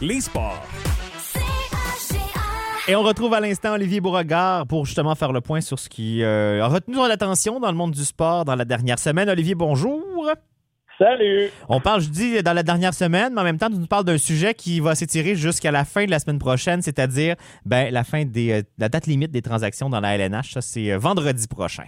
les sports. Et on retrouve à l'instant Olivier Beauregard pour justement faire le point sur ce qui euh, a retenu son attention dans le monde du sport dans la dernière semaine. Olivier, bonjour. Salut! On parle, je dis, dans la dernière semaine, mais en même temps, tu nous parles d'un sujet qui va s'étirer jusqu'à la fin de la semaine prochaine, c'est-à-dire ben, la fin des, euh, la date limite des transactions dans la LNH. Ça, c'est euh, vendredi prochain.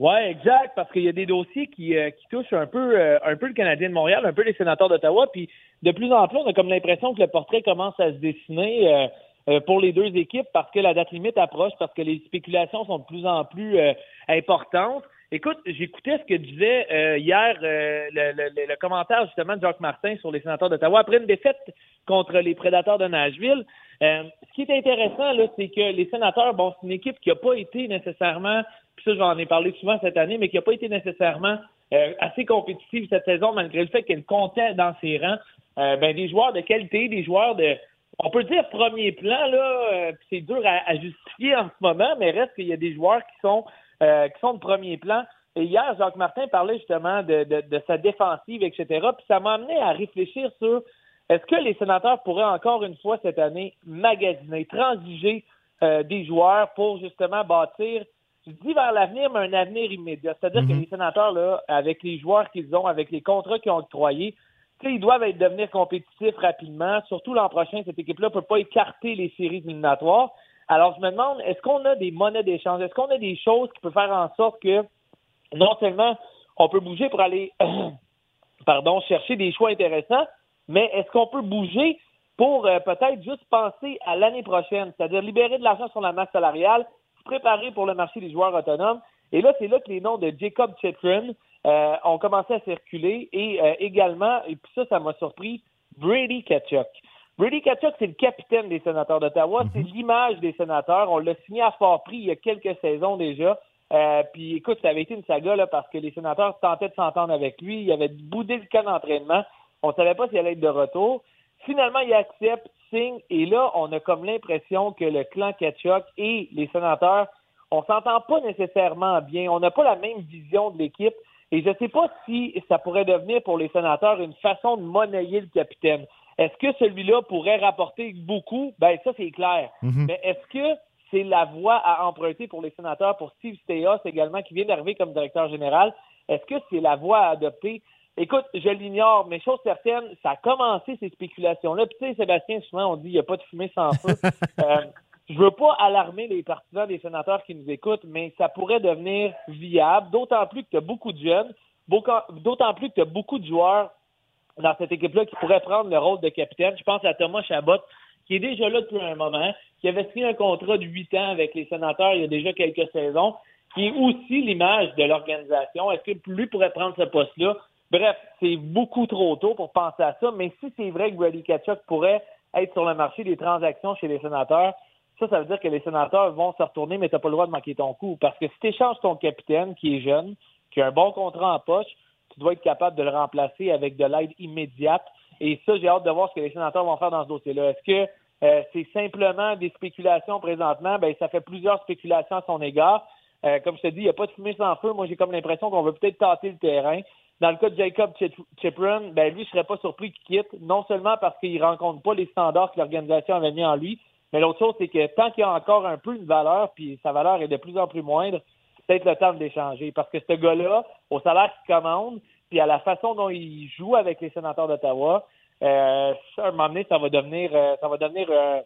Oui, exact, parce qu'il y a des dossiers qui, euh, qui touchent un peu, euh, un peu le Canadien de Montréal, un peu les sénateurs d'Ottawa, puis de plus en plus, on a comme l'impression que le portrait commence à se dessiner euh, euh, pour les deux équipes parce que la date limite approche, parce que les spéculations sont de plus en plus euh, importantes. Écoute, j'écoutais ce que disait euh, hier le, le- le commentaire justement de Jacques Martin sur les sénateurs d'Ottawa après une défaite contre les prédateurs de Nashville. Euh, ce qui est intéressant, là, c'est que les sénateurs, bon, c'est une équipe qui n'a pas été nécessairement, puis ça j'en ai parlé souvent cette année, mais qui n'a pas été nécessairement euh, assez compétitive cette saison, malgré le fait qu'elle comptait dans ses rangs. Euh, ben, des joueurs de qualité, des joueurs de on peut dire premier plan, là, euh, c'est dur à, à justifier en ce moment, mais reste qu'il y a des joueurs qui sont euh, qui sont de premier plan. Et hier, Jacques Martin parlait justement de, de, de sa défensive, etc. Puis ça m'a amené à réfléchir sur est-ce que les sénateurs pourraient encore une fois cette année magasiner, transiger euh, des joueurs pour justement bâtir, je dis vers l'avenir, mais un avenir immédiat? C'est-à-dire que les sénateurs, là, avec les joueurs qu'ils ont, avec les contrats qu'ils ont octroyés, ils doivent être, devenir compétitifs rapidement. Surtout l'an prochain, cette équipe-là ne peut pas écarter les séries éliminatoires. Alors, je me demande, est-ce qu'on a des monnaies d'échange? Est-ce qu'on a des choses qui peuvent faire en sorte que non seulement on peut bouger pour aller pardon, chercher des choix intéressants, mais est-ce qu'on peut bouger pour euh, peut-être juste penser à l'année prochaine, c'est-à-dire libérer de l'argent sur la masse salariale, se préparer pour le marché des joueurs autonomes. Et là, c'est là que les noms de Jacob Chitrin euh, ont commencé à circuler et euh, également, et puis ça, ça m'a surpris, Brady Kachuk. Brady Kachuk, c'est le capitaine des sénateurs d'Ottawa, c'est l'image des sénateurs. On l'a signé à fort prix il y a quelques saisons déjà. Euh, puis écoute, ça avait été une saga là, parce que les sénateurs tentaient de s'entendre avec lui. Il avait boudé le camp d'entraînement. On ne savait pas s'il allait être de retour. Finalement, il accepte, signe, et là, on a comme l'impression que le clan Ketchuk et les sénateurs, on s'entend pas nécessairement bien. On n'a pas la même vision de l'équipe. Et je ne sais pas si ça pourrait devenir pour les sénateurs une façon de monnayer le capitaine. Est-ce que celui-là pourrait rapporter beaucoup? Ben, ça, c'est clair. Mais est-ce que c'est la voie à emprunter pour les sénateurs, pour Steve Steyos également, qui vient d'arriver comme directeur général? Est-ce que c'est la voie à adopter? Écoute, je l'ignore, mais chose certaine, ça a commencé ces spéculations-là. Puis tu sais, Sébastien, souvent on dit il n'y a pas de fumée sans feu. Euh, je veux pas alarmer les partisans des sénateurs qui nous écoutent, mais ça pourrait devenir viable, d'autant plus que tu as beaucoup de jeunes, d'autant plus que tu as beaucoup de joueurs dans cette équipe-là qui pourraient prendre le rôle de capitaine. Je pense à Thomas Chabot, qui est déjà là depuis un moment, qui avait signé un contrat de huit ans avec les sénateurs il y a déjà quelques saisons, qui est aussi l'image de l'organisation. Est-ce que lui pourrait prendre ce poste-là? Bref, c'est beaucoup trop tôt pour penser à ça, mais si c'est vrai que Brady Kachuk pourrait être sur le marché des transactions chez les sénateurs, ça, ça veut dire que les sénateurs vont se retourner, mais tu n'as pas le droit de manquer ton coup. Parce que si tu échanges ton capitaine, qui est jeune, qui a un bon contrat en poche, tu dois être capable de le remplacer avec de l'aide immédiate. Et ça, j'ai hâte de voir ce que les sénateurs vont faire dans ce dossier-là. Est-ce que euh, c'est simplement des spéculations présentement? Ben, ça fait plusieurs spéculations à son égard. Euh, comme je te dis, il n'y a pas de fumée sans feu. Moi, j'ai comme l'impression qu'on veut peut-être tâter le terrain. Dans le cas de Jacob Chip- Chipron, ben lui, je serais pas surpris qu'il quitte, non seulement parce qu'il rencontre pas les standards que l'organisation avait mis en lui, mais l'autre chose, c'est que tant qu'il y a encore un peu une valeur, puis sa valeur est de plus en plus moindre, c'est peut-être le temps de l'échanger. Parce que ce gars-là, au salaire qu'il commande, puis à la façon dont il joue avec les sénateurs d'Ottawa, euh, à un moment donné, ça va devenir, euh, ça va devenir, euh,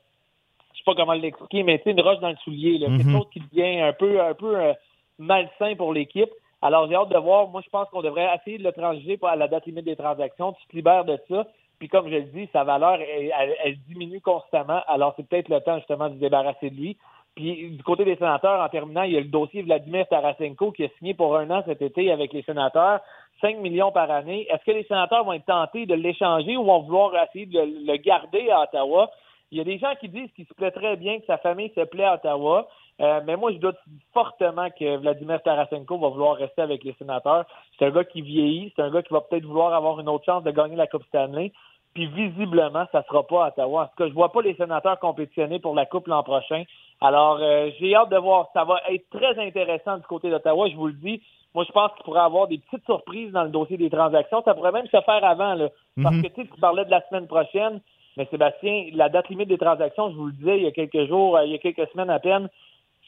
sais pas comment l'expliquer, mais c'est une roche dans le soulier, là, quelque Mhm. chose qui devient un peu, un peu euh, malsain pour l'équipe. Alors j'ai hâte de voir. Moi, je pense qu'on devrait essayer de le transiger à la date limite des transactions. Tu te libères de ça. Puis comme je le dis, sa valeur, elle, elle- elle diminue constamment. Alors c'est peut-être le temps justement de se débarrasser de lui. Puis du côté des sénateurs, en terminant, il y a le dossier Vladimir Tarasenko qui a signé pour un an cet été avec les sénateurs, 5 millions par année. Est-ce que les sénateurs vont être tentés de l'échanger ou vont vouloir essayer de le garder à Ottawa? Il y a des gens qui disent qu'il se plaît très bien, que sa famille se plaît à Ottawa. Euh, mais moi, je doute fortement que Vladimir Tarasenko va vouloir rester avec les sénateurs. C'est un gars qui vieillit, c'est un gars qui va peut-être vouloir avoir une autre chance de gagner la Coupe Stanley. Puis visiblement, ça sera pas à Ottawa. En tout cas, je vois pas les sénateurs compétitionner pour la Coupe l'an prochain. Alors, euh, j'ai hâte de voir. Ça va être très intéressant du côté d'Ottawa, je vous le dis. Moi, je pense qu'il pourrait y avoir des petites surprises dans le dossier des transactions. Ça pourrait même se faire avant, là. Parce Mhm. que tu sais, tu parlais de la semaine prochaine. Mais Sébastien, la date limite des transactions, je vous le disais il y a quelques jours, il y a quelques semaines à peine,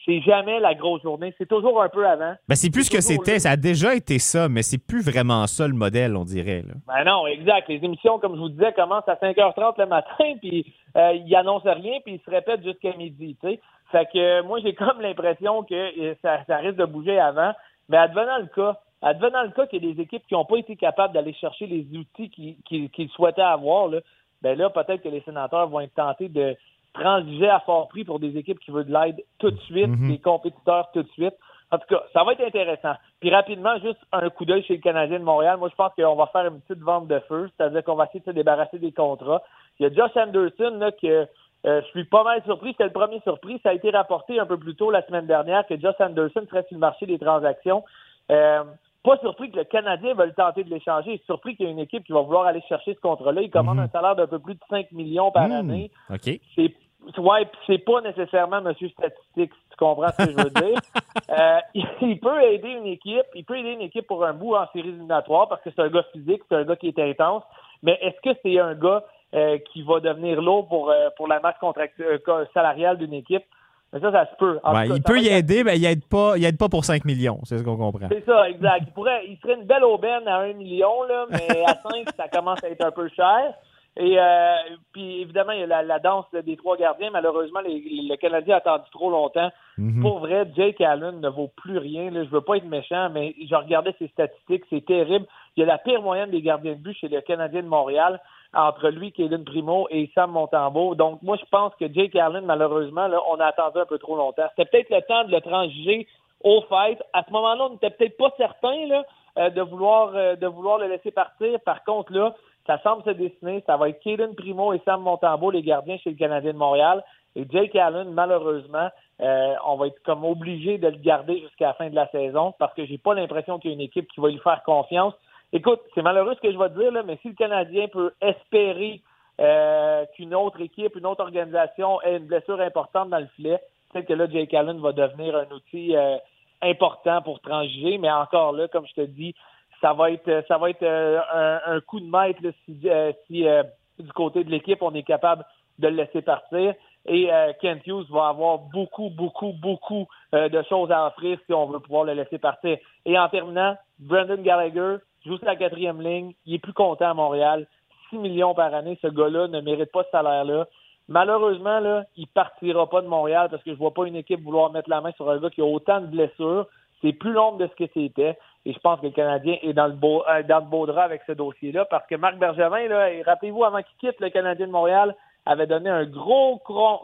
c'est jamais la grosse journée. C'est toujours un peu avant. Ben, c'est plus ce que c'était. Ça a déjà été ça, mais c'est plus vraiment ça le modèle, on dirait. Là. Ben non, exact. Les émissions, comme je vous disais, commencent à 5h30 le matin, puis euh, ils annoncent rien, puis ils se répètent jusqu'à midi. sais. Fait que euh, moi, j'ai comme l'impression que euh, ça, ça, risque de bouger avant. Mais advenant le cas, advenant le cas qu'il y a des équipes qui n'ont pas été capables d'aller chercher les outils qu'ils souhaitaient avoir, là, ben là, peut-être que les sénateurs vont être tentés de transiger à fort prix pour des équipes qui veulent de l'aide tout de suite, mhm. des compétiteurs tout de suite. En tout cas, ça va être intéressant. Puis rapidement, juste un coup d'œil chez le Canadien de Montréal. Moi, je pense qu'on va faire une petite vente de feu, c'est-à-dire qu'on va essayer de se débarrasser des contrats. Il y a Josh Anderson là, que euh, je suis pas mal surpris. C'était le premier surpris. Ça a été rapporté un peu plus tôt la semaine dernière que Josh Anderson serait sur le marché des transactions. Euh, pas surpris que le Canadien veuille tenter de l'échanger. Surpris qu'il y ait une équipe qui va vouloir aller chercher ce contrat-là. Il commande mhm. un salaire d'un peu plus de 5 millions par hmm. année. OK. C'est Ouais, c'est pas nécessairement Monsieur Statistique, si tu comprends ce que je veux dire. euh, il peut aider une équipe, il peut aider une équipe pour un bout en série éliminatoire parce que c'est un gars physique, c'est un gars qui est intense. Mais est-ce que c'est un gars euh, qui va devenir lourd pour euh, pour la masse euh, salariale d'une équipe? Mais ça, ça se peut. Ouais, il peut y aider, mais il aide pas, il aide pas pour 5 millions, c'est ce qu'on comprend. C'est ça, exact. Il pourrait, il serait une belle aubaine à 1 million, là, mais à 5, ça commence à être un peu cher. Et euh, puis évidemment, il y a la, danse des trois gardiens. Malheureusement, les, le Canadien a attendu trop longtemps. Mhm. Pour vrai, Jake Allen ne vaut plus rien. Là. Je veux pas être méchant, mais je regardais ses statistiques, c'est terrible. Il y a la pire moyenne des gardiens de but chez le Canadien de Montréal entre lui, Kaylin Primo et Sam Montembeau. Donc moi, je pense que Jake Allen, malheureusement, là, on a attendu un peu trop longtemps. C'était peut-être le temps de le transiger au fait. À ce moment-là, on n'était peut-être pas certain là, euh, de vouloir euh, de vouloir le laisser partir. Par contre, là, ça semble se dessiner. Ça va être Kaden Primo et Sam Montembeau, les gardiens chez le Canadien de Montréal. Et Jake Allen, malheureusement, euh, on va être comme obligé de le garder jusqu'à la fin de la saison parce que j'ai pas l'impression qu'il y a une équipe qui va lui faire confiance. Écoute, c'est malheureux ce que je vais te dire, là, mais si le Canadien peut espérer euh, qu'une autre équipe, une autre organisation ait une blessure importante dans le filet, peut-être que là, Jake Allen va devenir un outil euh, important pour transiger, mais encore là, comme je te dis, ça va être ça va être euh, un, coup de maître si, euh, si euh, du côté de l'équipe on est capable de le laisser partir. Et Kent Hughes va avoir beaucoup, beaucoup, beaucoup de choses à offrir si on veut pouvoir le laisser partir. Et en terminant, Brandon Gallagher joue sur la quatrième ligne. Il est plus content à Montréal. 6 millions par année, ce gars-là ne mérite pas ce salaire-là. Malheureusement, là, il partira pas de Montréal parce que je vois pas une équipe vouloir mettre la main sur un gars qui a autant de blessures. C'est plus long de ce que c'était. Et je pense que le Canadien est dans le beau, euh, dans le beau drap avec ce dossier-là parce que Marc Bergevin, là, rappelez-vous, avant qu'il quitte le Canadien de Montréal, avait donné un gros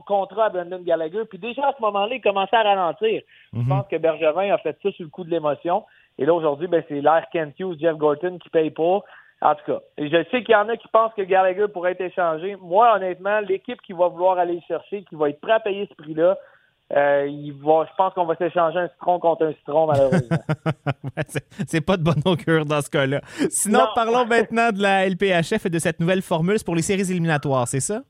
contrat à Brendan Gallagher. Puis déjà, à ce moment-là, il commençait à ralentir. Je mhm. pense que Bergevin a fait ça sur le coup de l'émotion. Et là, aujourd'hui, ben, c'est l'air Kent Hughes, Jeff Gorton qui paye pas. En tout cas, et je sais qu'il y en a qui pensent que Gallagher pourrait être échangé. Moi, honnêtement, l'équipe qui va vouloir aller le chercher, qui va être prêt à payer ce prix-là, euh, je pense qu'on va s'échanger un citron contre un citron, malheureusement. c'est pas de bonne augure dans ce cas-là. Sinon, parlons maintenant de la LPHF et de cette nouvelle formule pour les séries éliminatoires, c'est ça?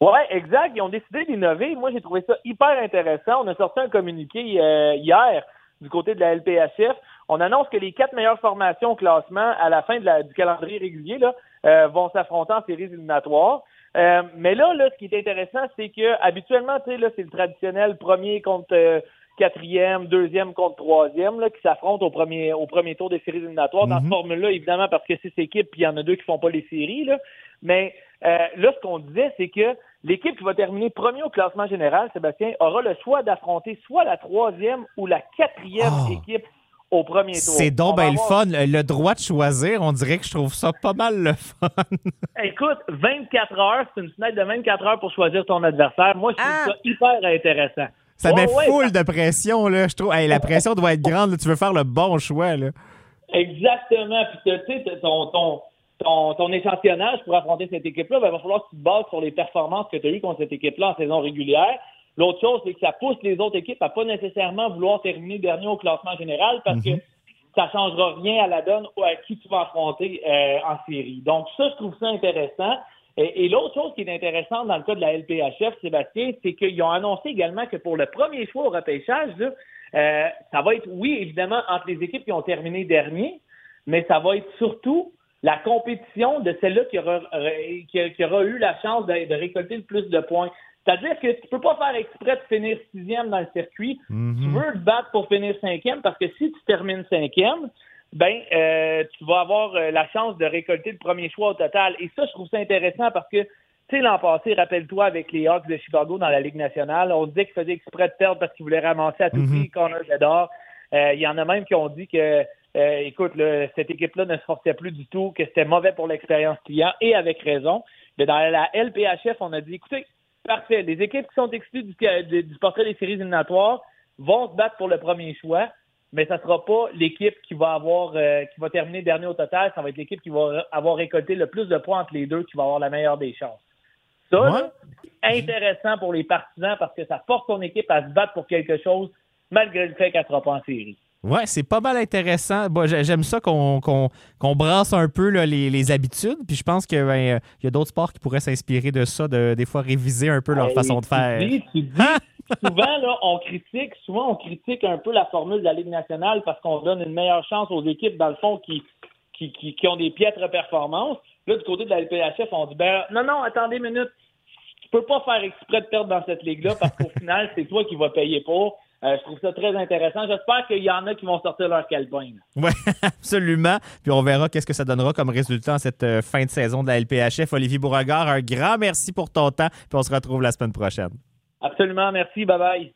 Oui, exact. Ils ont décidé d'innover. Moi, j'ai trouvé ça hyper intéressant. On a sorti un communiqué euh, hier du côté de la LPHF. On annonce que les quatre meilleures formations au classement à la fin du calendrier régulier là, euh, vont s'affronter en séries éliminatoires. Euh, mais là, là, ce qui est intéressant, c'est que habituellement, tu sais, là, c'est le traditionnel premier contre euh, quatrième, deuxième contre troisième, là, qui s'affrontent au premier, au premier tour des séries éliminatoires. Dans cette mhm. formule-là, évidemment, parce que c'est équipes, puis il y en a deux qui font pas les séries, là. Mais euh, là, ce qu'on disait, c'est que l'équipe qui va terminer premier au classement général, Sébastien, aura le choix d'affronter soit la troisième ou la quatrième ah. équipe au premier tour. C'est donc bien le fun. Le droit de choisir, on dirait que je trouve ça pas mal le fun. Écoute, 24 heures, c'est une fenêtre de 24 heures pour choisir ton adversaire. Moi, je trouve ah! ça hyper intéressant. Ça met full de pression, là, je trouve. la pression doit être grande. Tu veux faire le bon choix, là. Exactement. Puis, tu sais, ton, ton, ton, ton, échantillonnage pour affronter cette équipe-là, ben, il va falloir que tu te bases sur les performances que tu as eues contre cette équipe-là en saison régulière. L'autre chose, c'est que ça pousse les autres équipes à pas nécessairement vouloir terminer dernier au classement général parce que mhm. ça changera rien à la donne ou à qui tu vas affronter euh, en série. Donc ça, je trouve ça intéressant. Et, l'autre chose qui est intéressante dans le cas de la LPHF, Sébastien, c'est qu'ils ont annoncé également que pour le premier choix au repêchage, euh, ça va être, oui, évidemment, entre les équipes qui ont terminé dernier, mais ça va être surtout la compétition de celle-là qui aura, qui, aura eu la chance de, récolter le plus de points. C'est-à-dire que tu peux pas faire exprès de finir sixième dans le circuit. Mhm. Tu veux te battre pour finir cinquième parce que si tu termines cinquième, ben euh, tu vas avoir euh, la chance de récolter le premier choix au total. Et ça, je trouve ça intéressant parce que tu sais, l'an passé, rappelle-toi, avec les Hawks de Chicago dans la Ligue nationale, on disait qu'ils faisaient exprès de perdre parce qu'ils voulaient ramasser à tout Mhm. prix Connor Bedard. Euh, Il y en a même qui ont dit que, euh, écoute, cette équipe-là ne se forçait plus du tout, que c'était mauvais pour l'expérience client, et avec raison. Mais dans la LPHF, on a dit, écoutez, parfait, les équipes qui sont exclues du, du, portrait des séries éliminatoires vont se battre pour le premier choix, mais ça sera pas l'équipe qui va avoir euh, qui va terminer dernier au total, ça va être l'équipe qui va avoir récolté le plus de points entre les deux qui va avoir la meilleure des chances. Ça, Ouais. c'est intéressant pour les partisans parce que ça force ton équipe à se battre pour quelque chose malgré le fait qu'elle ne sera pas en série. Ouais, c'est pas mal intéressant. Bon, J'aime ça qu'on brasse un peu là, les, les habitudes. Puis je pense qu'il ben, euh, y a d'autres sports qui pourraient s'inspirer de ça, de des fois réviser un peu leur Hey, façon de faire. Tu dis, tu dis, souvent, là, on critique, souvent, on critique un peu la formule de la Ligue nationale parce qu'on donne une meilleure chance aux équipes, dans le fond, qui, qui, qui, qui ont des piètres performances. Là, du côté de la LPHF, on dit, ben, non, non, attendez une minute. Tu peux pas faire exprès de perdre dans cette ligue-là parce qu'au final, c'est toi qui vas payer pour. Euh, je trouve ça très intéressant. J'espère qu'il y en a qui vont sortir leur calepin. Oui, absolument. Puis on verra qu'est-ce que ça donnera comme résultat en cette euh, fin de saison de la LPHF. Olivier Beauregard, un grand merci pour ton temps. Puis on se retrouve la semaine prochaine. Absolument, merci. Bye bye.